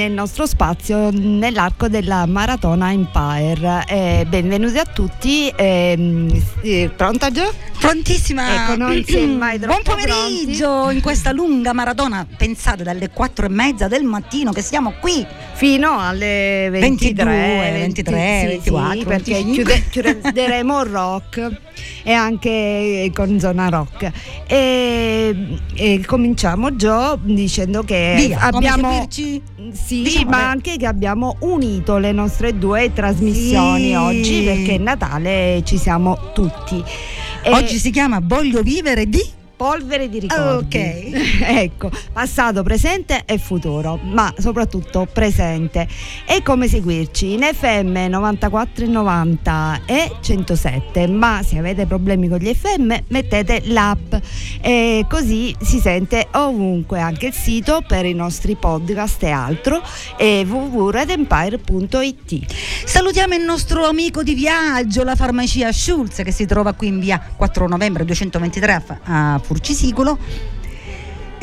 pronti nel nostro spazio nell'arco della Maratona Empire. Eh, benvenuti a tutti, eh, pronta Gio? Prontissima! Ecco, non si è mai Buon pomeriggio in questa lunga maratona. Pensate dalle 4 e mezza del mattino che siamo qui. Fino alle 23, 22, 23, sì, 24, sì, perché 25. chiude- chiuderemo rock e anche con zona rock. E, e cominciamo Gio dicendo che Via, abbiamo seguirci? Sì, Diciamo ma che- anche che abbiamo unito le nostre due trasmissioni Sì. oggi perché è Natale ci siamo tutti. E Oggi si chiama Voglio vivere di polvere di ricordi. Ok. ecco, passato, presente e futuro, ma soprattutto presente. E come seguirci? In FM 94,90 e 107, ma se avete problemi con gli FM mettete l'app e così si sente ovunque, anche il sito per i nostri podcast e altro è www.redempire.it. Salutiamo il nostro amico di viaggio, la farmacia Schulz, che si trova qui in via 4 novembre 223 a Fa- a Furcisicolo.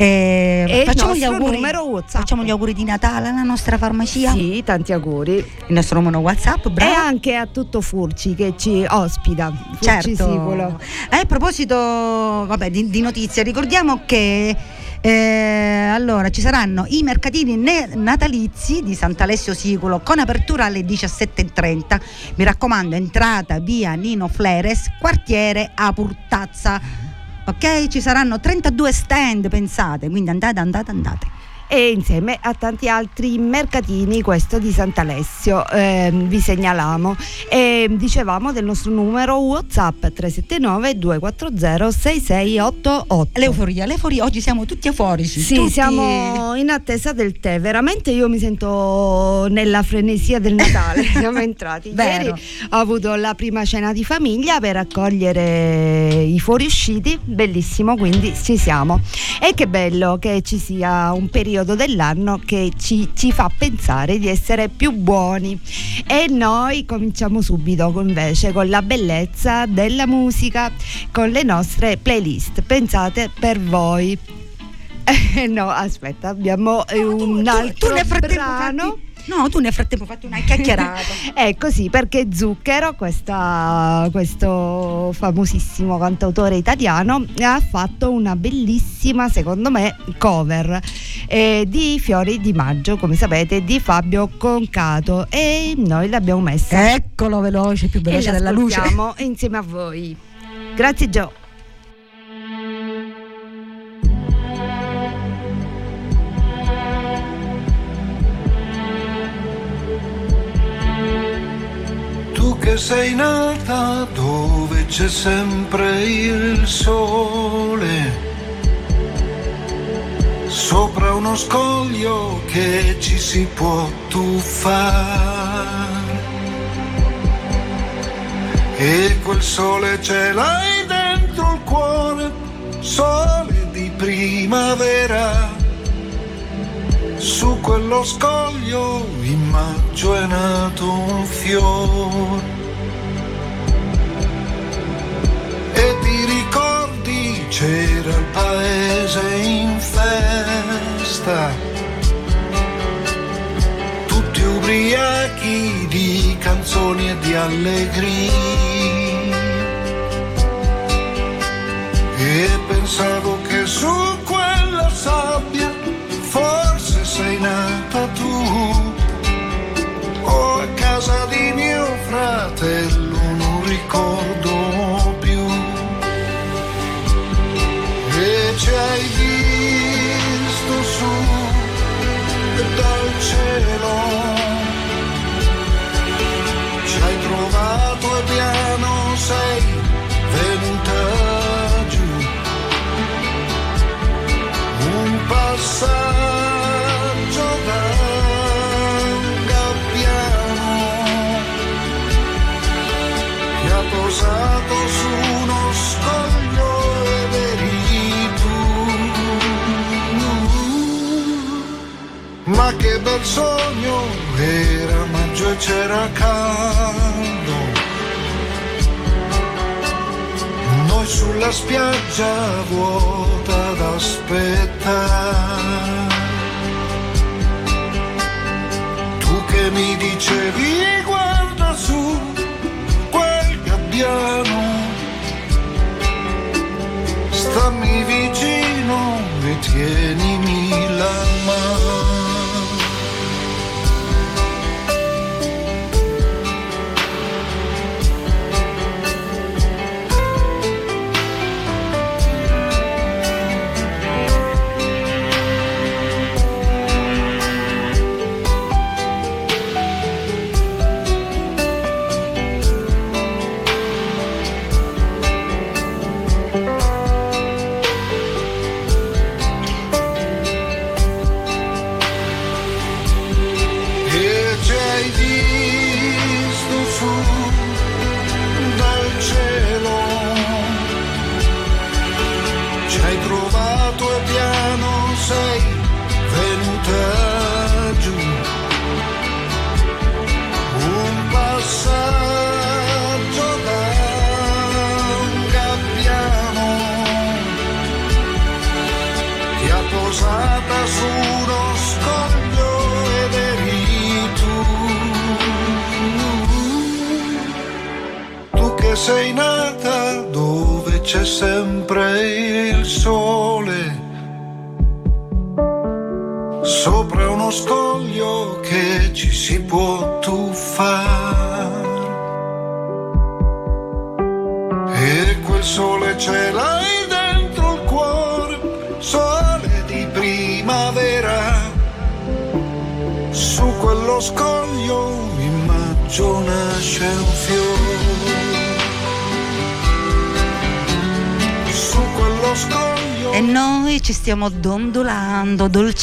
E E il facciamo, gli auguri, facciamo gli auguri di Natale alla nostra farmacia. Sì, tanti auguri. Il nostro numero WhatsApp, E bravo. anche a tutto Furci che ci ospita. Furci Sicolo. Certo. Eh, a proposito vabbè, di, di notizie, ricordiamo che eh, allora ci saranno i mercatini natalizi di Sant'Alessio Siculo con apertura alle 17.30. Mi raccomando, entrata via Nino Fleres, quartiere a Purtazza. Ok, ci saranno 32 stand, pensate, quindi andate, andate, andate. E insieme a tanti altri mercatini, questo di Sant'Alessio, ehm, vi segnaliamo. E dicevamo del nostro numero WhatsApp 379 240 6688. L'euforia, l'euforia, oggi siamo tutti euforici. Sì, tutti- siamo in attesa del tè. Veramente io mi sento nella frenesia del Natale. Siamo entrati. Ieri ho avuto la prima cena di famiglia per accogliere i fuoriusciti. Bellissimo, quindi ci siamo. E che bello che ci sia un periodo dell'anno che ci, ci fa pensare di essere più buoni. E noi cominciamo subito con- invece con la bellezza della musica, con le nostre playlist pensate per voi. Eh, no, aspetta, abbiamo eh, un tu- altro tu nel brano. No, tu nel frattempo hai fatto una chiacchierata. Ecco sì, perché Zucchero, questa- questo famosissimo cantautore italiano, ha fatto una bellissima, secondo me, cover eh, di Fiori di Maggio, come sapete, di Fabio Concato e noi l'abbiamo messa. Eccolo veloce, più e veloce della luce. insieme a voi. Grazie Gio. Che sei nata dove c'è sempre il sole, sopra uno scoglio che ci si può tuffare. E quel sole ce l'hai dentro il cuore, sole di primavera. Su quello scoglio in maggio è nato un fiore. E ti ricordi c'era il paese in festa. Tutti ubriachi di canzoni e di allegria. E pensavo che su nata tu. O a casa di mio fratello Ma che bel sogno, era maggio e c'era caldo. Noi sulla spiaggia vuota ad aspettare. Tu che mi dicevi guarda su quel gabbiano, stammi vicino e tienimi la mano.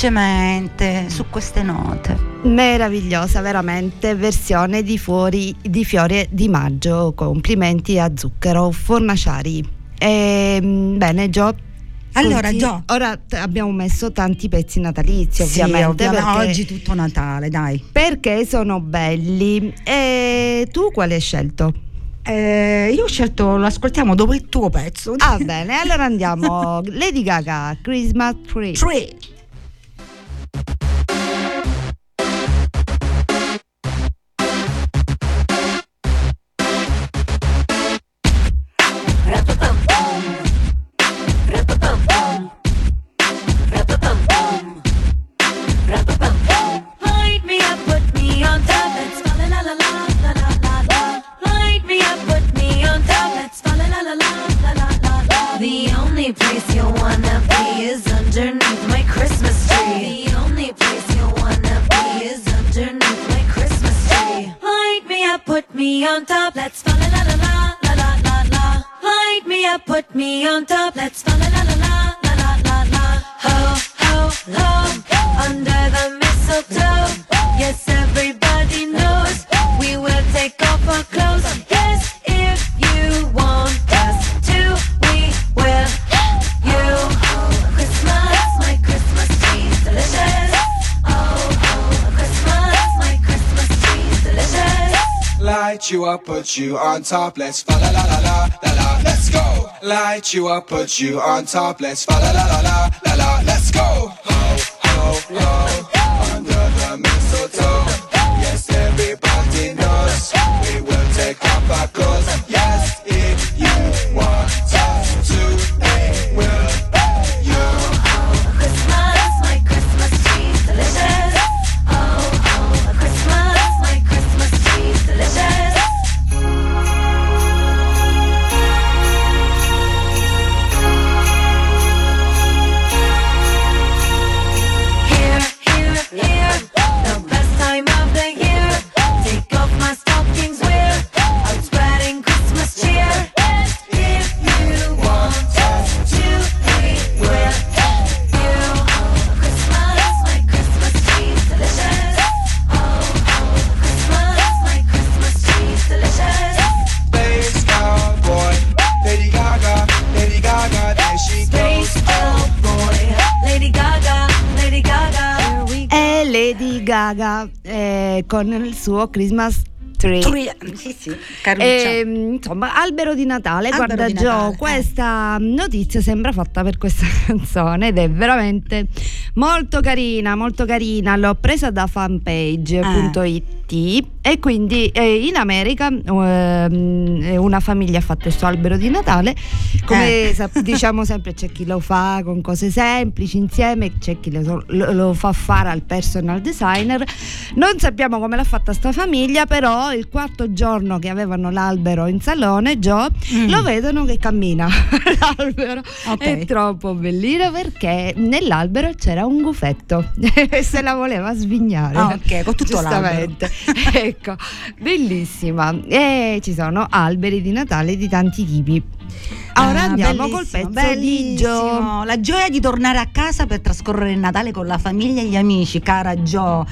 Dolcemente su queste note. Meravigliosa, veramente, versione di, fuori, di Fiore di Maggio. Complimenti a Zucchero Fornaciari. Ehm, bene, Gio. Allora, Gio. Ora t- abbiamo messo tanti pezzi natalizi, Sì, ovviamente. ovviamente, perché, oggi tutto Natale, dai. perché sono belli. E tu quale hai scelto? Eh, io ho scelto, lo ascoltiamo dopo il tuo pezzo. Ah, bene, allora andiamo. Lady Gaga, Christmas Tree. Tree. Put you on top, let's fa la la la la la la, let's go. Light you up, put you on top, let's fa la la la la la la, let's go. Ho, ho, ho, under the mistletoe. Yes, everybody knows we will take off our clothes. Eh, con il suo Christmas Tree. True- Sì, sì, Caruccia. Ehm, insomma, albero di Natale. Albero Guarda, di Gio, Natale, eh. questa notizia sembra fatta per questa canzone ed è veramente molto carina, molto carina. L'ho presa da fanpage.it e quindi eh, in America ehm, una famiglia ha fatto questo albero di Natale. Come Eh. diciamo sempre, c'è chi lo fa con cose semplici insieme, c'è chi lo, lo- lo fa fare al personal designer. Non sappiamo come l'ha fatta sta famiglia, però il quarto giorno che avevano l'albero in salone, Gio, Mm. lo vedono che cammina l'albero. Ok. È troppo bellino perché nell'albero c'era un gufetto e se la voleva svignare. Ah, ok, con tutto Giustamente. ecco, bellissima. E ci sono alberi di Natale di tanti tipi. Ora Ah, andiamo col pezzo bellissimo. La gioia di tornare a casa per trascorrere il Natale con la famiglia e gli amici, cara Gio.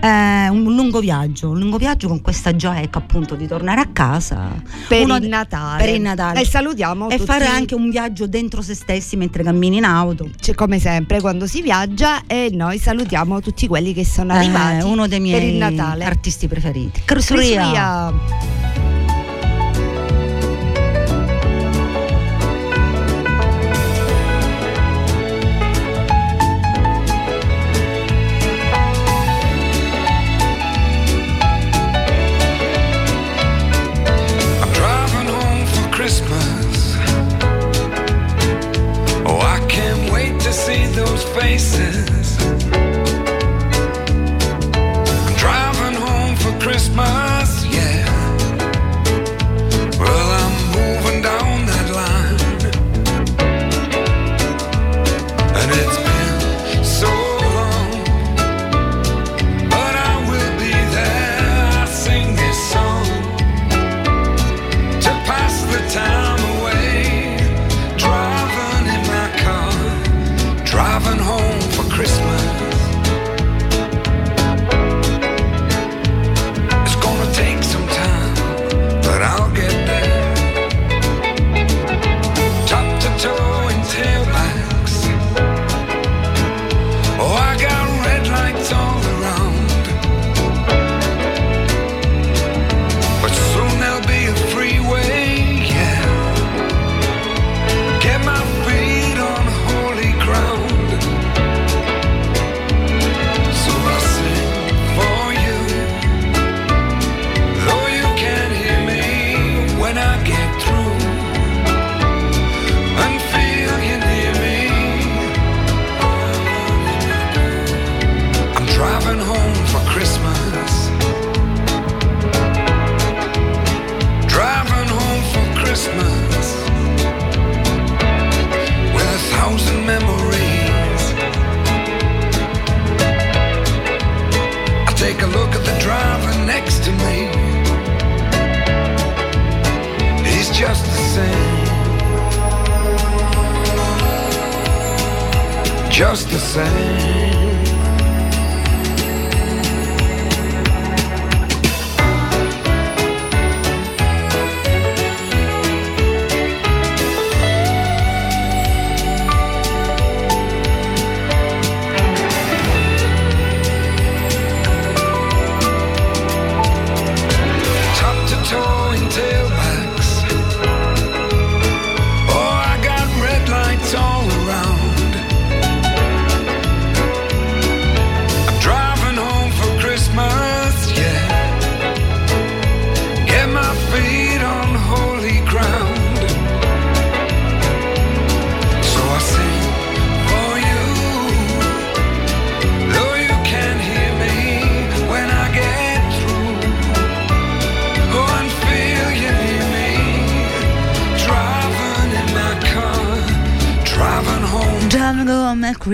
Eh, un lungo viaggio, un lungo viaggio con questa gioia, ecco appunto, di tornare a casa. Per Uno il Natale. Per il Natale. E salutiamo E tutti- fare anche un viaggio dentro se stessi mentre cammini in auto. C'è come sempre quando si viaggia e noi salutiamo tutti quelli che sono Eh, arrivati uno dei per il miei Natale. artisti preferiti. Chris Crusuria. Faces. I'm driving home for Christmas,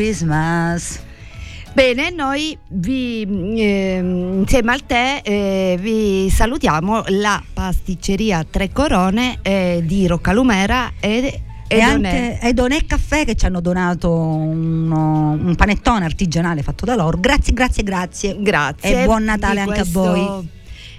Christmas. Bene, noi vi, ehm, insieme al tè eh, vi salutiamo la pasticceria Tre Corone eh, di Roccalumera e, E, anche Edonè Caffè che ci hanno donato uno- un panettone artigianale fatto da loro. Grazie, grazie, grazie. Grazie. E buon Natale anche a voi.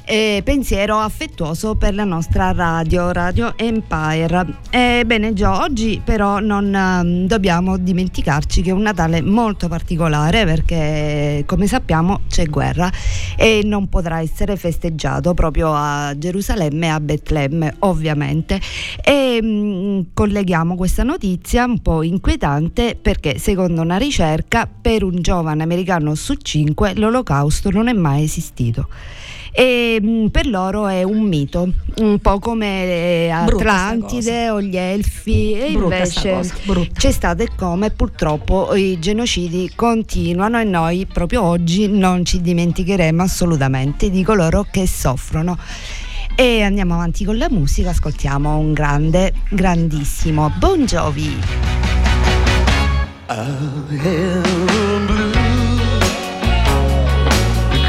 E pensiero affettuoso per la nostra radio, Radio Empire. Ebbene già, oggi però non ehm, dobbiamo dimenticarci che è un Natale molto particolare perché come sappiamo c'è guerra e non potrà essere festeggiato proprio a Gerusalemme e a Betlemme ovviamente. E mm, colleghiamo questa notizia un po' inquietante perché secondo una ricerca per un giovane americano su cinque l'olocausto non è mai esistito e mh, per loro è un mito, un po' come eh, Atlantide o gli Elfi e Brutta invece cosa, c'è stato e come purtroppo i genocidi continuano e noi proprio oggi non ci dimenticheremo assolutamente di coloro che soffrono. E andiamo avanti con la musica, ascoltiamo un grande, grandissimo Bon Jovi.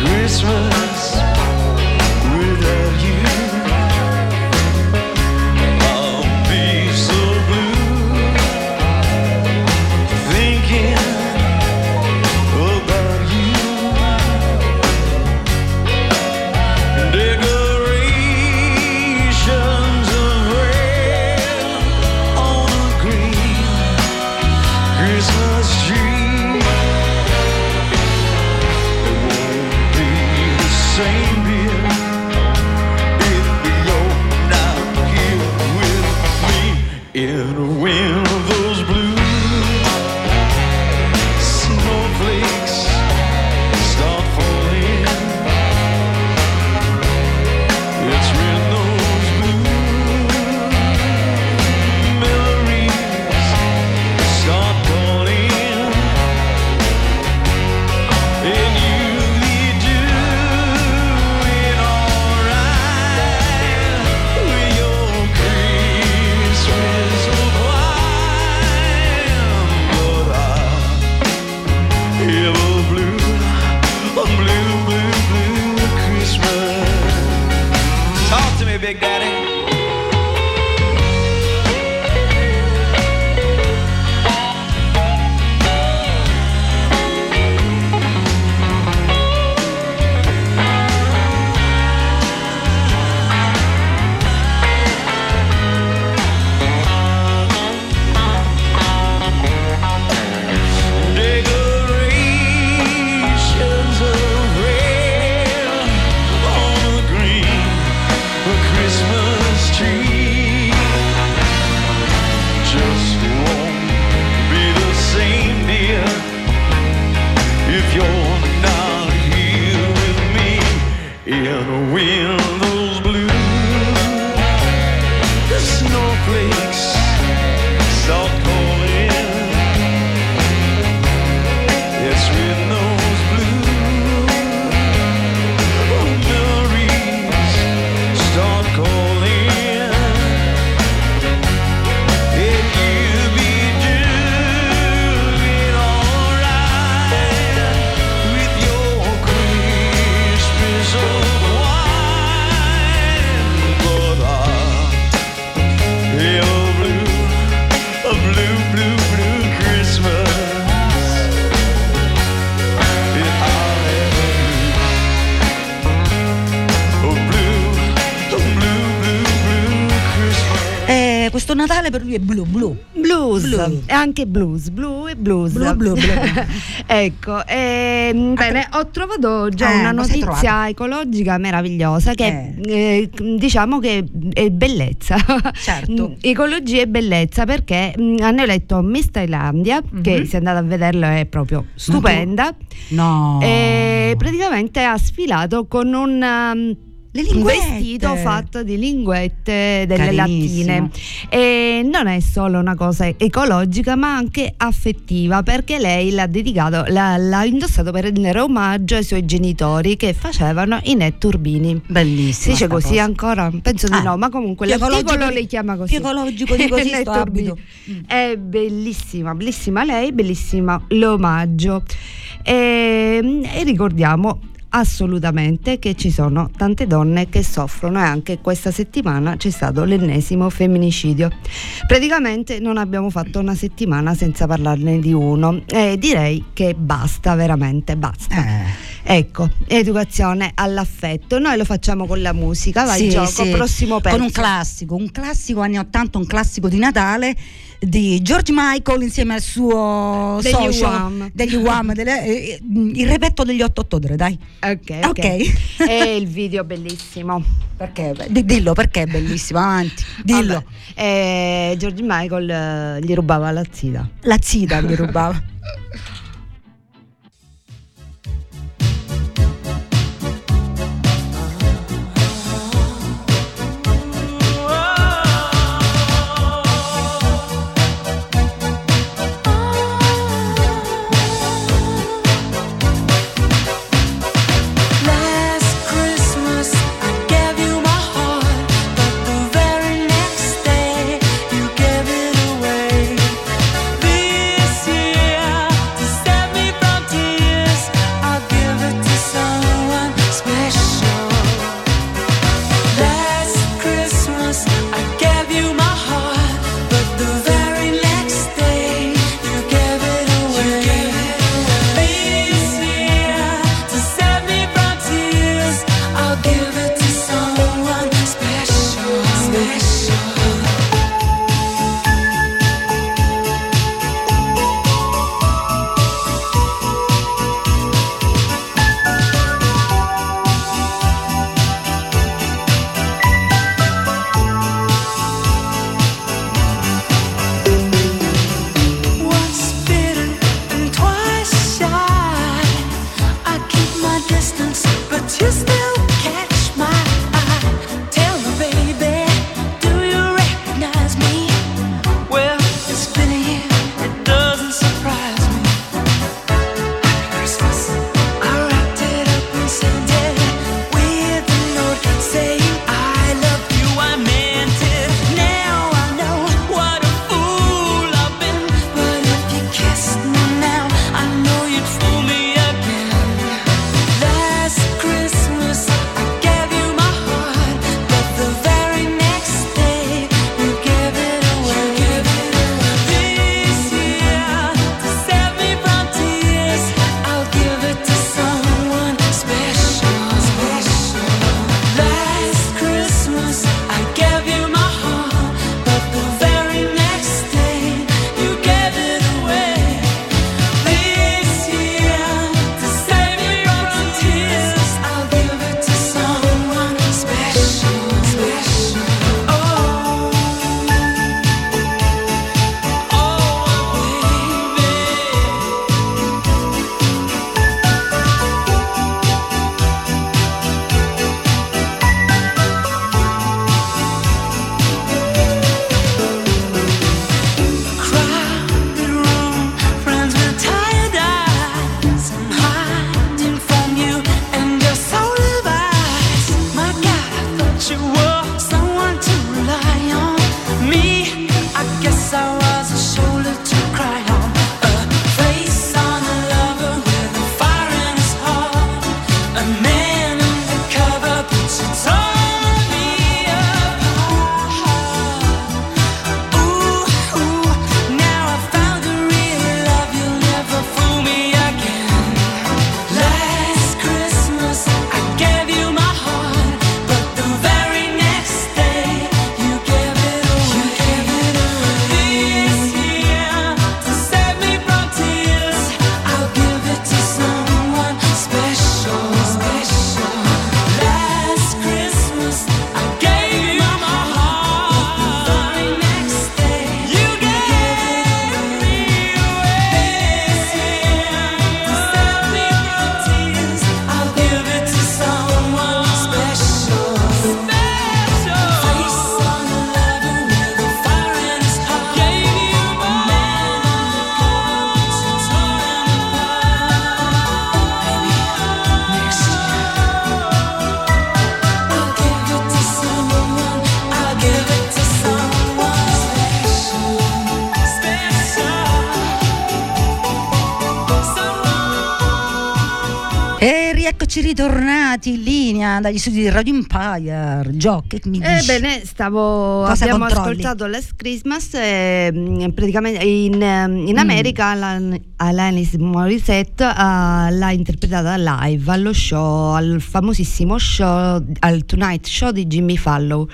Christmas Eh, questo Natale per lui è blu blu. Blues, Blu. e anche blues, blu e blues. Blu, blu, blu. ecco, ehm, bene, ho trovato già Eh, una notizia ecologica meravigliosa che eh, diciamo che è bellezza. Certo. Ecologia e bellezza perché mm, hanno eletto Miss Thailandia, che Mhm. se andate a vederlo è proprio stupenda. No. E praticamente ha sfilato con un um, un vestito fatto di linguette delle Carinissimo. lattine e non è solo una cosa ecologica ma anche affettiva perché lei l'ha dedicato l'ha, l'ha indossato per rendere omaggio ai suoi genitori che facevano i netturbini Bellissimo. si dice così cosa. ancora? Penso di Ah, no, ma comunque l'articolo le chiama così. più ecologico di così sto abito. Mm. È bellissima, bellissima lei, bellissima l'omaggio. E, e ricordiamo assolutamente che ci sono tante donne che soffrono e anche questa settimana c'è stato l'ennesimo femminicidio. Praticamente non abbiamo fatto una settimana senza parlarne di uno e direi che basta, veramente basta. Eh. Ecco, educazione all'affetto. Noi lo facciamo con la musica, vai sì, gioco, sì. prossimo pezzo. Con un classico, un classico anni 80, un classico di Natale di George Michael insieme al suo degli socio UAM. degli UAM, delle, eh, eh il repetto degli 883, dai. Ok. okay. okay. e il video bellissimo. Perché? Dillo perché è bellissimo, avanti. Dillo. Eh, George Michael eh, gli rubava la zida. La zida gli rubava. dagli studi di Radio Empire. Gio, che mi dici? Ebbene, stavo, Cosa abbiamo controlli? ascoltato Last Christmas e mm, praticamente in, Mm. in America Alan- Alanis Morissette ah, l'ha interpretata live allo show, al famosissimo show, al Tonight Show di Jimmy Fallow,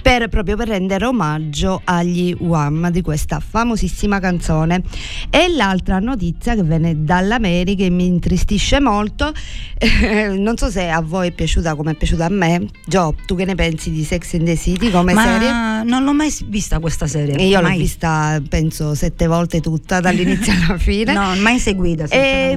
per, proprio per rendere omaggio agli Wham di questa famosissima canzone. E l'altra notizia che viene dall'America e mi intristisce molto, non so se a voi è piaciuta come è piaciuta a me. Gio, tu che ne pensi di Sex and the City come Ma serie? non l'ho mai vista questa serie. Io l'ho Mai. vista penso sette volte tutta dall'inizio alla fine. No, mai seguita. E,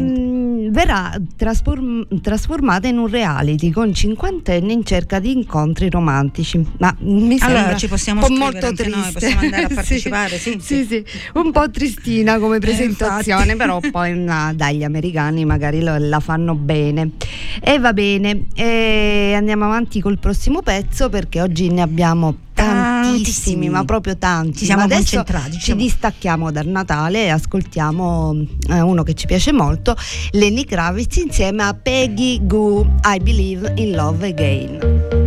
verrà trasform- trasformata in un reality con cinquantenni in cerca di incontri romantici. Ma mi Allora, sembra ci possiamo un po' molto triste. noi, possiamo andare a Sì, partecipare, sì, sì, sì. un po' tristina come presentazione, infatti. però poi na, dai, gli americani magari lo- la fanno bene. E va bene, e andiamo avanti col prossimo pezzo perché oggi ne abbiamo tantissimi, Tantissimi. ma proprio tanti. Ci siamo Ma adesso concentrati, Ci diciamo. distacchiamo dal Natale e ascoltiamo eh, uno che ci piace molto, Lenny Kravitz insieme a Peggy Goo, I Believe in Love Again.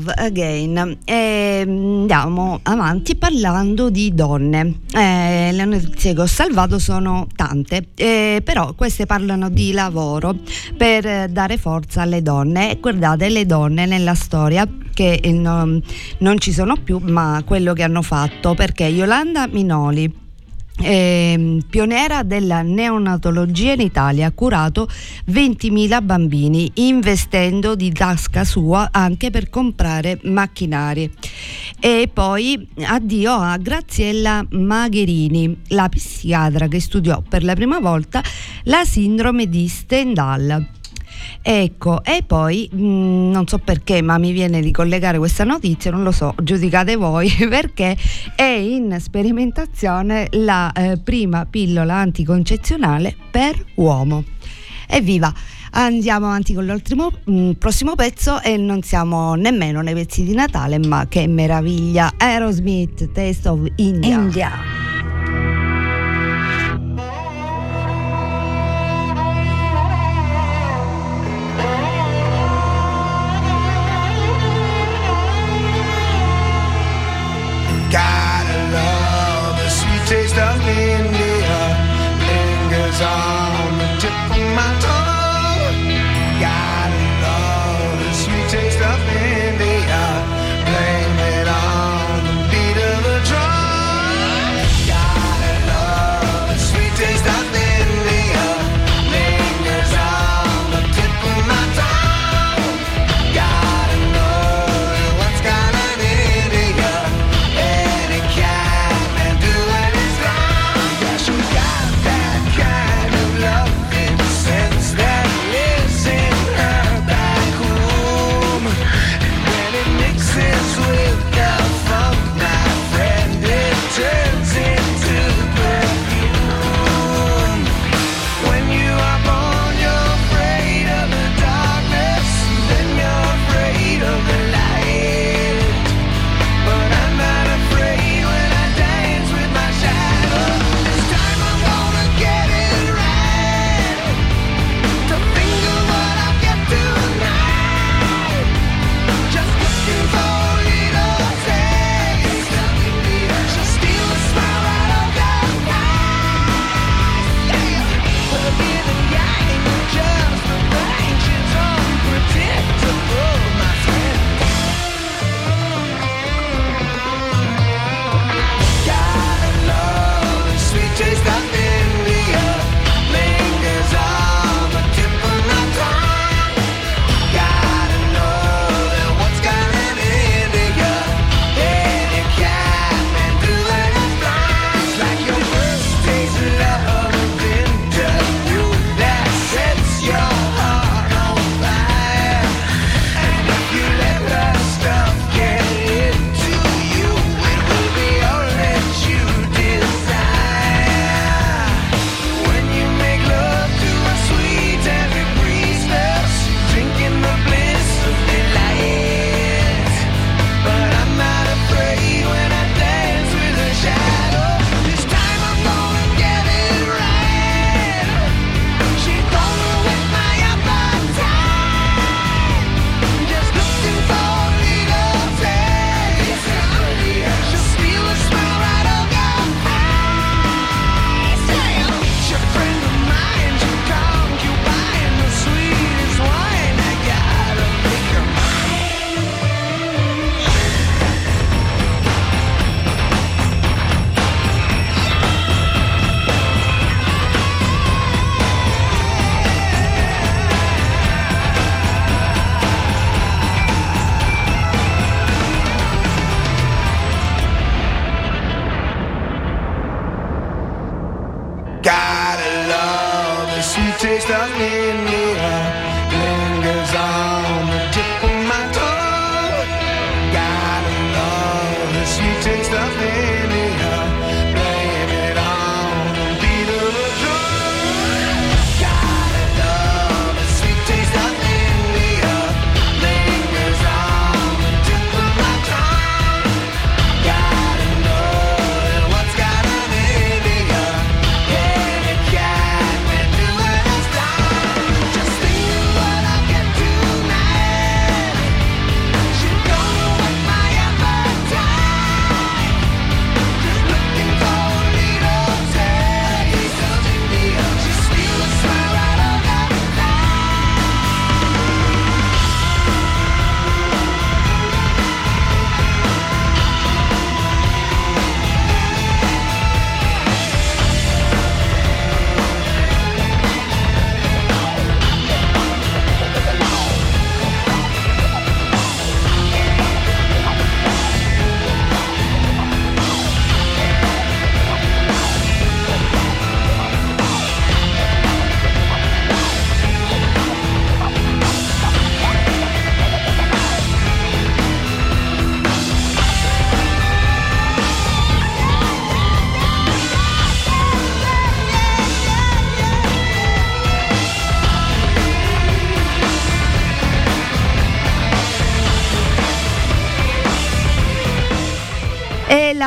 Love again. E mm, andiamo avanti parlando di donne. Eh, le notizie che ho salvato sono tante, eh, però queste parlano di lavoro per dare forza alle donne. Guardate le donne nella storia che eh, non, non ci sono più, ma quello che hanno fatto, perché Yolanda Minoli ehm, pionera della neonatologia in Italia, ha curato 20.000 bambini investendo di tasca sua anche per comprare macchinari. E poi addio a Graziella Magherini, la psichiatra che studiò per la prima volta la sindrome di Stendhal. Ecco, e poi mh, non so perché, ma mi viene di collegare questa notizia, non lo so, giudicate voi, perché è in sperimentazione la eh, prima pillola anticoncezionale per uomo. Evviva! Andiamo avanti con l'ultimo mm, prossimo pezzo e non siamo nemmeno nei pezzi di Natale, ma che meraviglia! Aerosmith, Taste of India. India. Sweet taste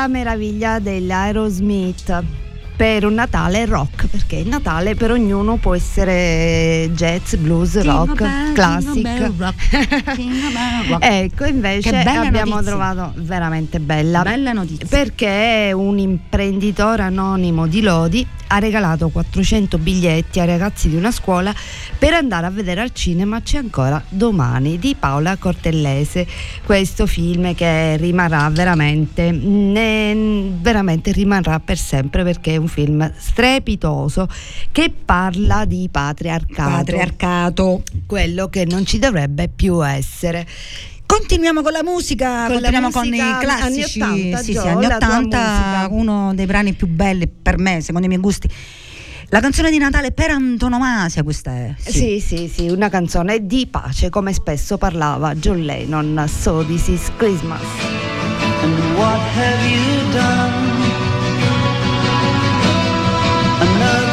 la meraviglia dell'Aerosmith per un Natale rock, perché il Natale per ognuno può essere jazz, blues, rock, classic. ecco, invece abbiamo notizia. trovato veramente bella. Bella notizia. Perché un imprenditore anonimo di Lodi ha regalato 400 biglietti ai ragazzi di una scuola per andare a vedere al cinema C'è ancora domani di Paola Cortellese. Questo film che rimarrà veramente, ne- veramente rimarrà per sempre perché è un film strepitoso che parla di patriarcato. Patriarcato. Quello che non ci dovrebbe più essere. Continuiamo con la musica, Con la continuiamo con musica i classici. anni 80, sì, sì, Gio, anni la tua 80, musica. uno dei brani più belli per me, secondo i miei gusti. La canzone di Natale per antonomasia, questa è. Sì, sì, sì, una canzone di pace, come spesso parlava John Lennon, So This Is Christmas. And what have you done? Another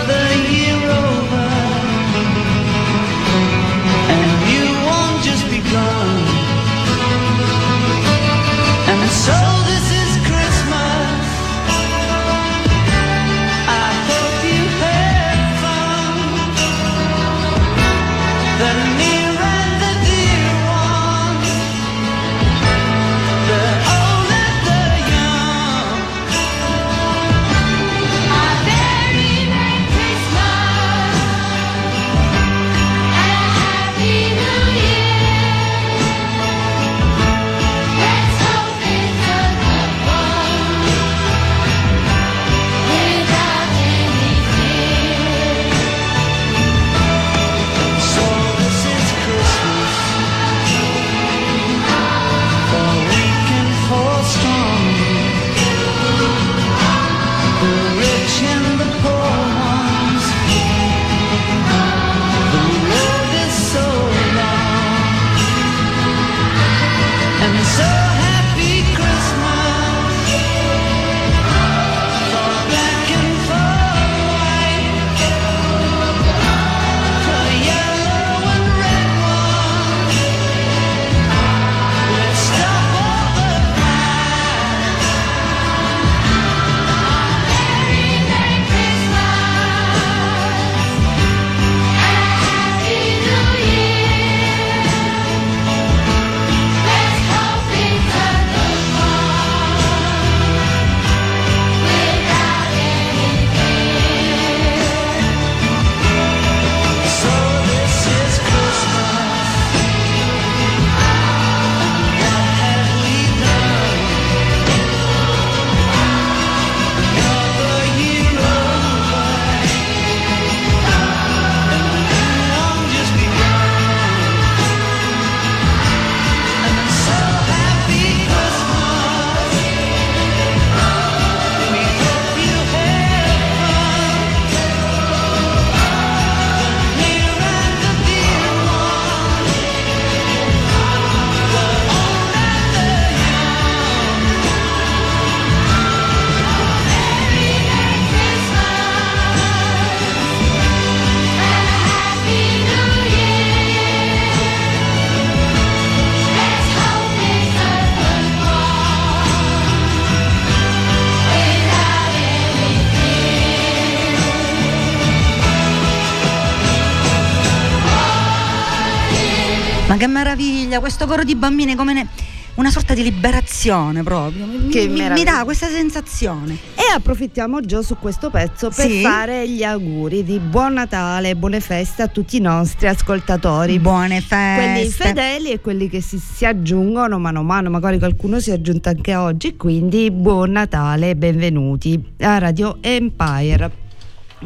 meraviglia, questo coro di bambini come ne- una sorta di liberazione proprio. Mi, Che mi- mi dà questa sensazione. E approfittiamo Gio su questo pezzo per Sì. fare gli auguri di buon Natale, buone feste a tutti i nostri ascoltatori. Buone quelli feste. fedeli e quelli che si, si aggiungono mano a mano, magari qualcuno si è aggiunto anche oggi, quindi buon Natale e benvenuti a Radio Empire.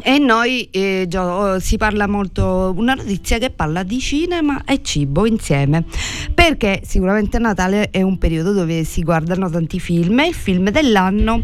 E noi eh, Gio, si parla molto, una notizia che parla di cinema e cibo insieme, perché sicuramente Natale è un periodo dove si guardano tanti film e il film dell'anno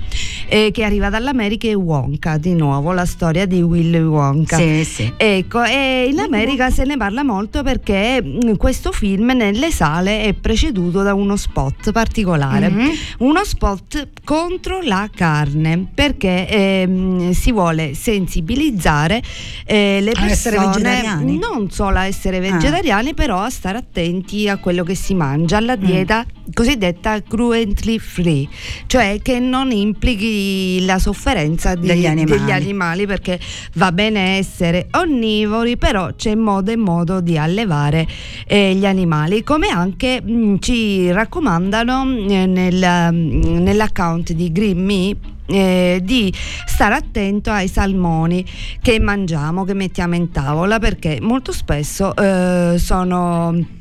eh, che arriva dall'America è Wonka, di nuovo la storia di Willy Wonka. Sì, sì. Ecco, e in America se ne parla molto perché mh, questo film nelle sale è preceduto da uno spot particolare, Mhm. uno spot contro la carne, perché ehm, si vuole sensibilizzare sensibilizzare eh, le A persone non solo a essere vegetariani, però a stare attenti a quello che si mangia, alla Mm. dieta cosiddetta cruelty free, cioè che non implichi la sofferenza di- Degli animali. degli animali, perché va bene essere onnivori, però c'è modo e modo di allevare eh, gli animali, come anche mh, ci raccomandano eh, nel, mh, nell'account di Green Me eh, di stare attento ai salmoni che mangiamo, che mettiamo in tavola, perché molto spesso eh, sono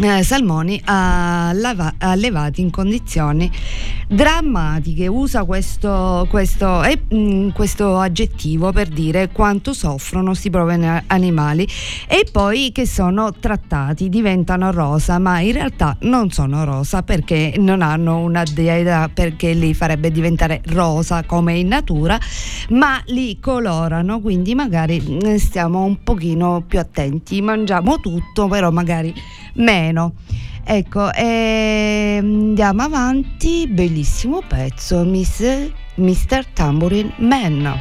eh, salmoni allevati in condizioni drammatiche. Usa questo, questo, eh, questo aggettivo per dire quanto soffrono questi poveri animali e poi che sono trattati, diventano rosa, ma in realtà non sono rosa perché non hanno una dieta perché li farebbe diventare rosa come in natura, ma li colorano, quindi magari eh, stiamo un pochino più attenti, mangiamo tutto, però magari meno. Ecco, e andiamo avanti, bellissimo pezzo, Miss, Mr. Tambourine Man.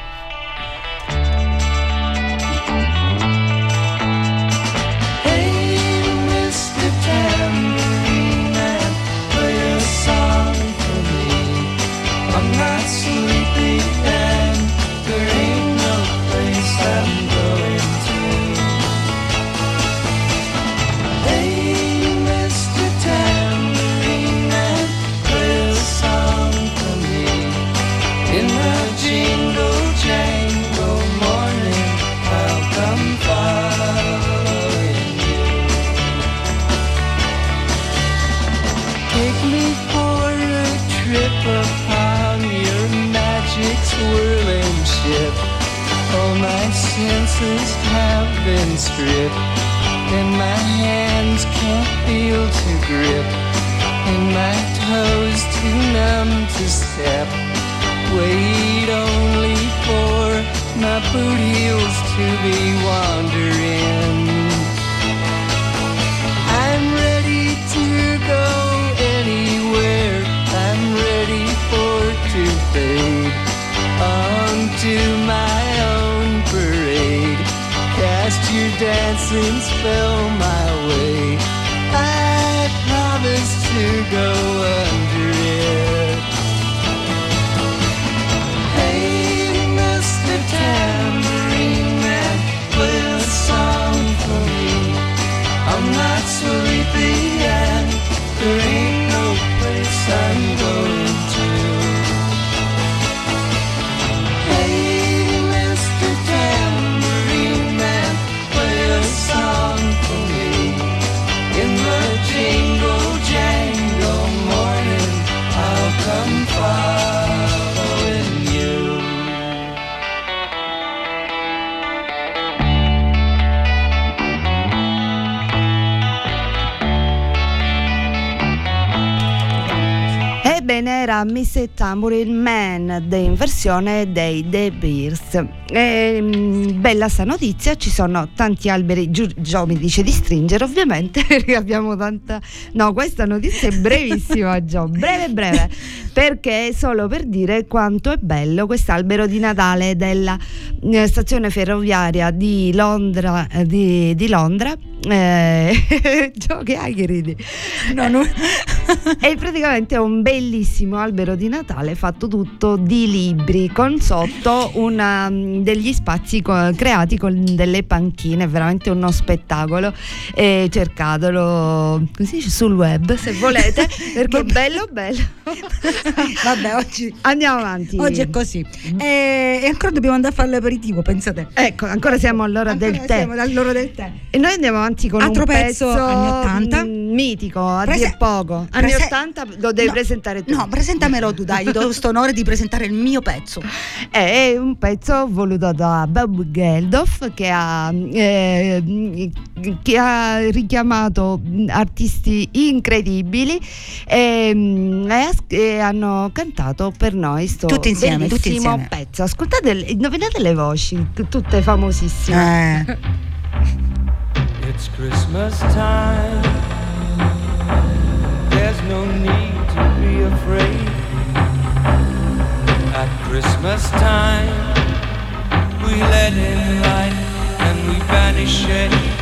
Take me for a trip upon your magic swirling ship. All my senses have been stripped, and my hands can't feel to grip, and my toes too numb to step. Wait only for my boot heels to be wandering. I'm ready to go. Ready for to fade onto my own parade. Cast your dancing spell my way. I promise to go under it. Hey, Mr. Tambourine era Miss Tambourine Man in versione dei The Bears. Ehm, bella sta notizia, ci sono tanti alberi, Giu- Gio mi dice di stringere ovviamente perché abbiamo tanta... No, questa notizia è brevissima Gio, breve breve, perché è solo per dire quanto è bello quest'albero di Natale della eh, stazione ferroviaria di Londra, eh, di, di Londra. Eh, Gio che hai che ridi? e praticamente è un bellissimo albero di Natale fatto tutto di libri con sotto una, mm, degli spazi co- creati con delle panchine, è veramente uno spettacolo. E cercatelo così sul web se volete, perché è bello bello. Vabbè, oggi, Andiamo avanti. oggi è così. E, e ancora dobbiamo andare a fare l'aperitivo, pensate. Ecco, ancora siamo all'ora Ancora del tè. siamo all'ora del tè. E noi andiamo avanti con Altro un pezzo pezzo, anni 80. mm, mitico, a Prese- dir poco. Anni prese- 80 lo devi No, presentare tu. No, presentamelo tu, dai, io do questo onore di presentare il mio pezzo. È un pezzo voluto da Bob Geldof che ha, eh, che ha richiamato artisti incredibili e, mm, e ha- hanno cantato per noi sto Tutti insieme, tutti insieme. pezzo. Ascoltate, indovinate le voci, tutte famosissime. Eh, It's Christmas time. There's no need to be afraid. At Christmas time, we let in light and we banish it.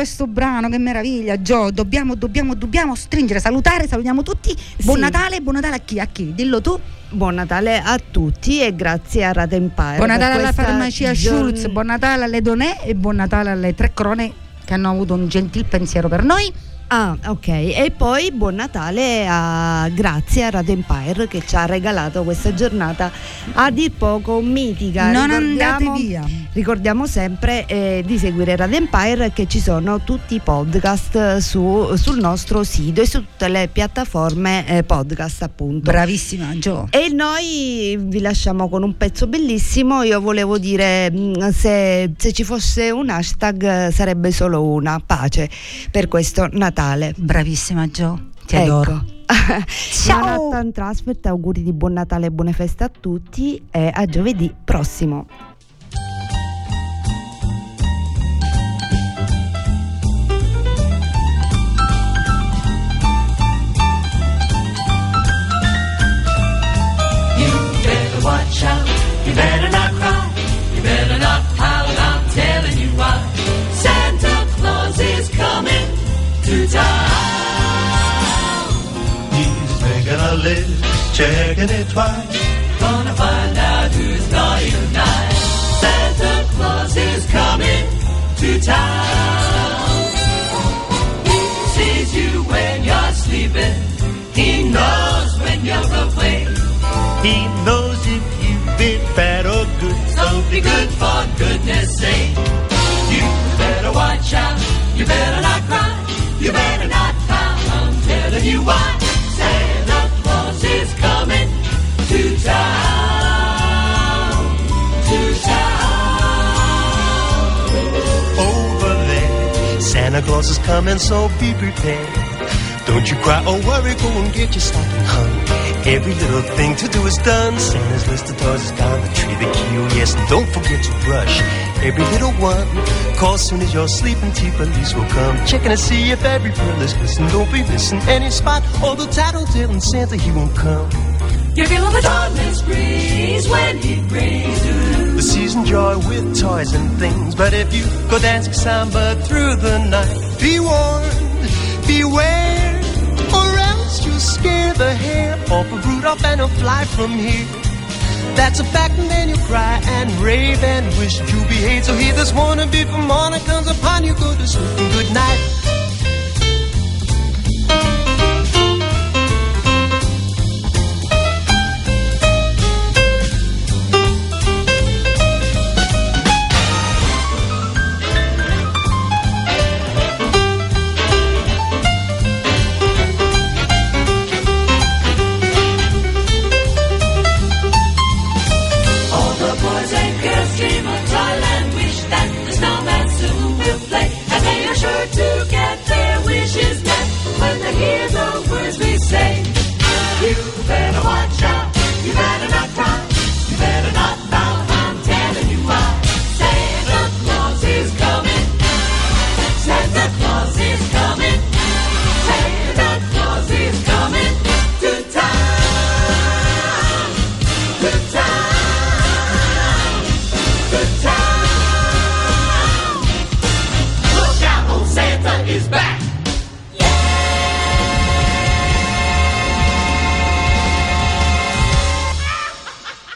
Questo brano, che meraviglia. Gio, dobbiamo, dobbiamo, dobbiamo stringere, salutare, salutiamo tutti. Buon Sì. Natale, buon Natale a chi? A chi? Dillo tu. Buon Natale a tutti e grazie a Rad Empire. Buon Natale alla farmacia giorn- Schulz, buon Natale alle Donè e buon Natale alle tre crone che hanno avuto un gentil pensiero per noi. Ah, ok. E poi buon Natale a grazie a Rad Empire che ci ha regalato questa giornata a dir poco mitica. Non Ricordiamo- andate via. Ricordiamo sempre eh, di seguire Rad Empire che ci sono tutti i podcast su- sul nostro sito e su tutte le piattaforme eh, podcast appunto. Bravissima Gio. E noi vi lasciamo con un pezzo bellissimo. Io volevo dire mh, se, se ci fosse un hashtag eh, sarebbe solo una pace per questo Natale. Bravissima Gio. Ti Ecco. adoro. Ciao! Manhattan Transfer, auguri di buon Natale e buone feste a tutti e a giovedì prossimo. You better watch out. You better not town. He's making a list, checking it twice. Gonna find out who's naughty tonight. Santa Claus is coming to town. He sees you when you're sleeping. He knows when you're awake. He knows if you've been bad or good. So be good for goodness sake. You better watch out. You better not cry. Telling you why. Santa Claus is coming to town. To town. Over there, Santa Claus is coming, so be prepared. Don't you cry or worry, go and get your stocking hung. Every little thing to do is done. Santa's list of toys is down the tree, the key, oh yes, and don't forget to brush every little one. Call soon as you're sleeping, tea police will come. Checking to see if every pill is glisten. Don't be missing any spot. Although tattletale and Santa, he won't come. Give you feel the darkness breeze when he brings you. The season joy with toys and things. But if you go dancing samba through the night, be warned, beware, else you scare the hair off of Rudolph and he'll fly from here. That's a fact, and then you cry and rave and wish you behave. So hear this warning before morning comes upon you. Go to sleep and good night.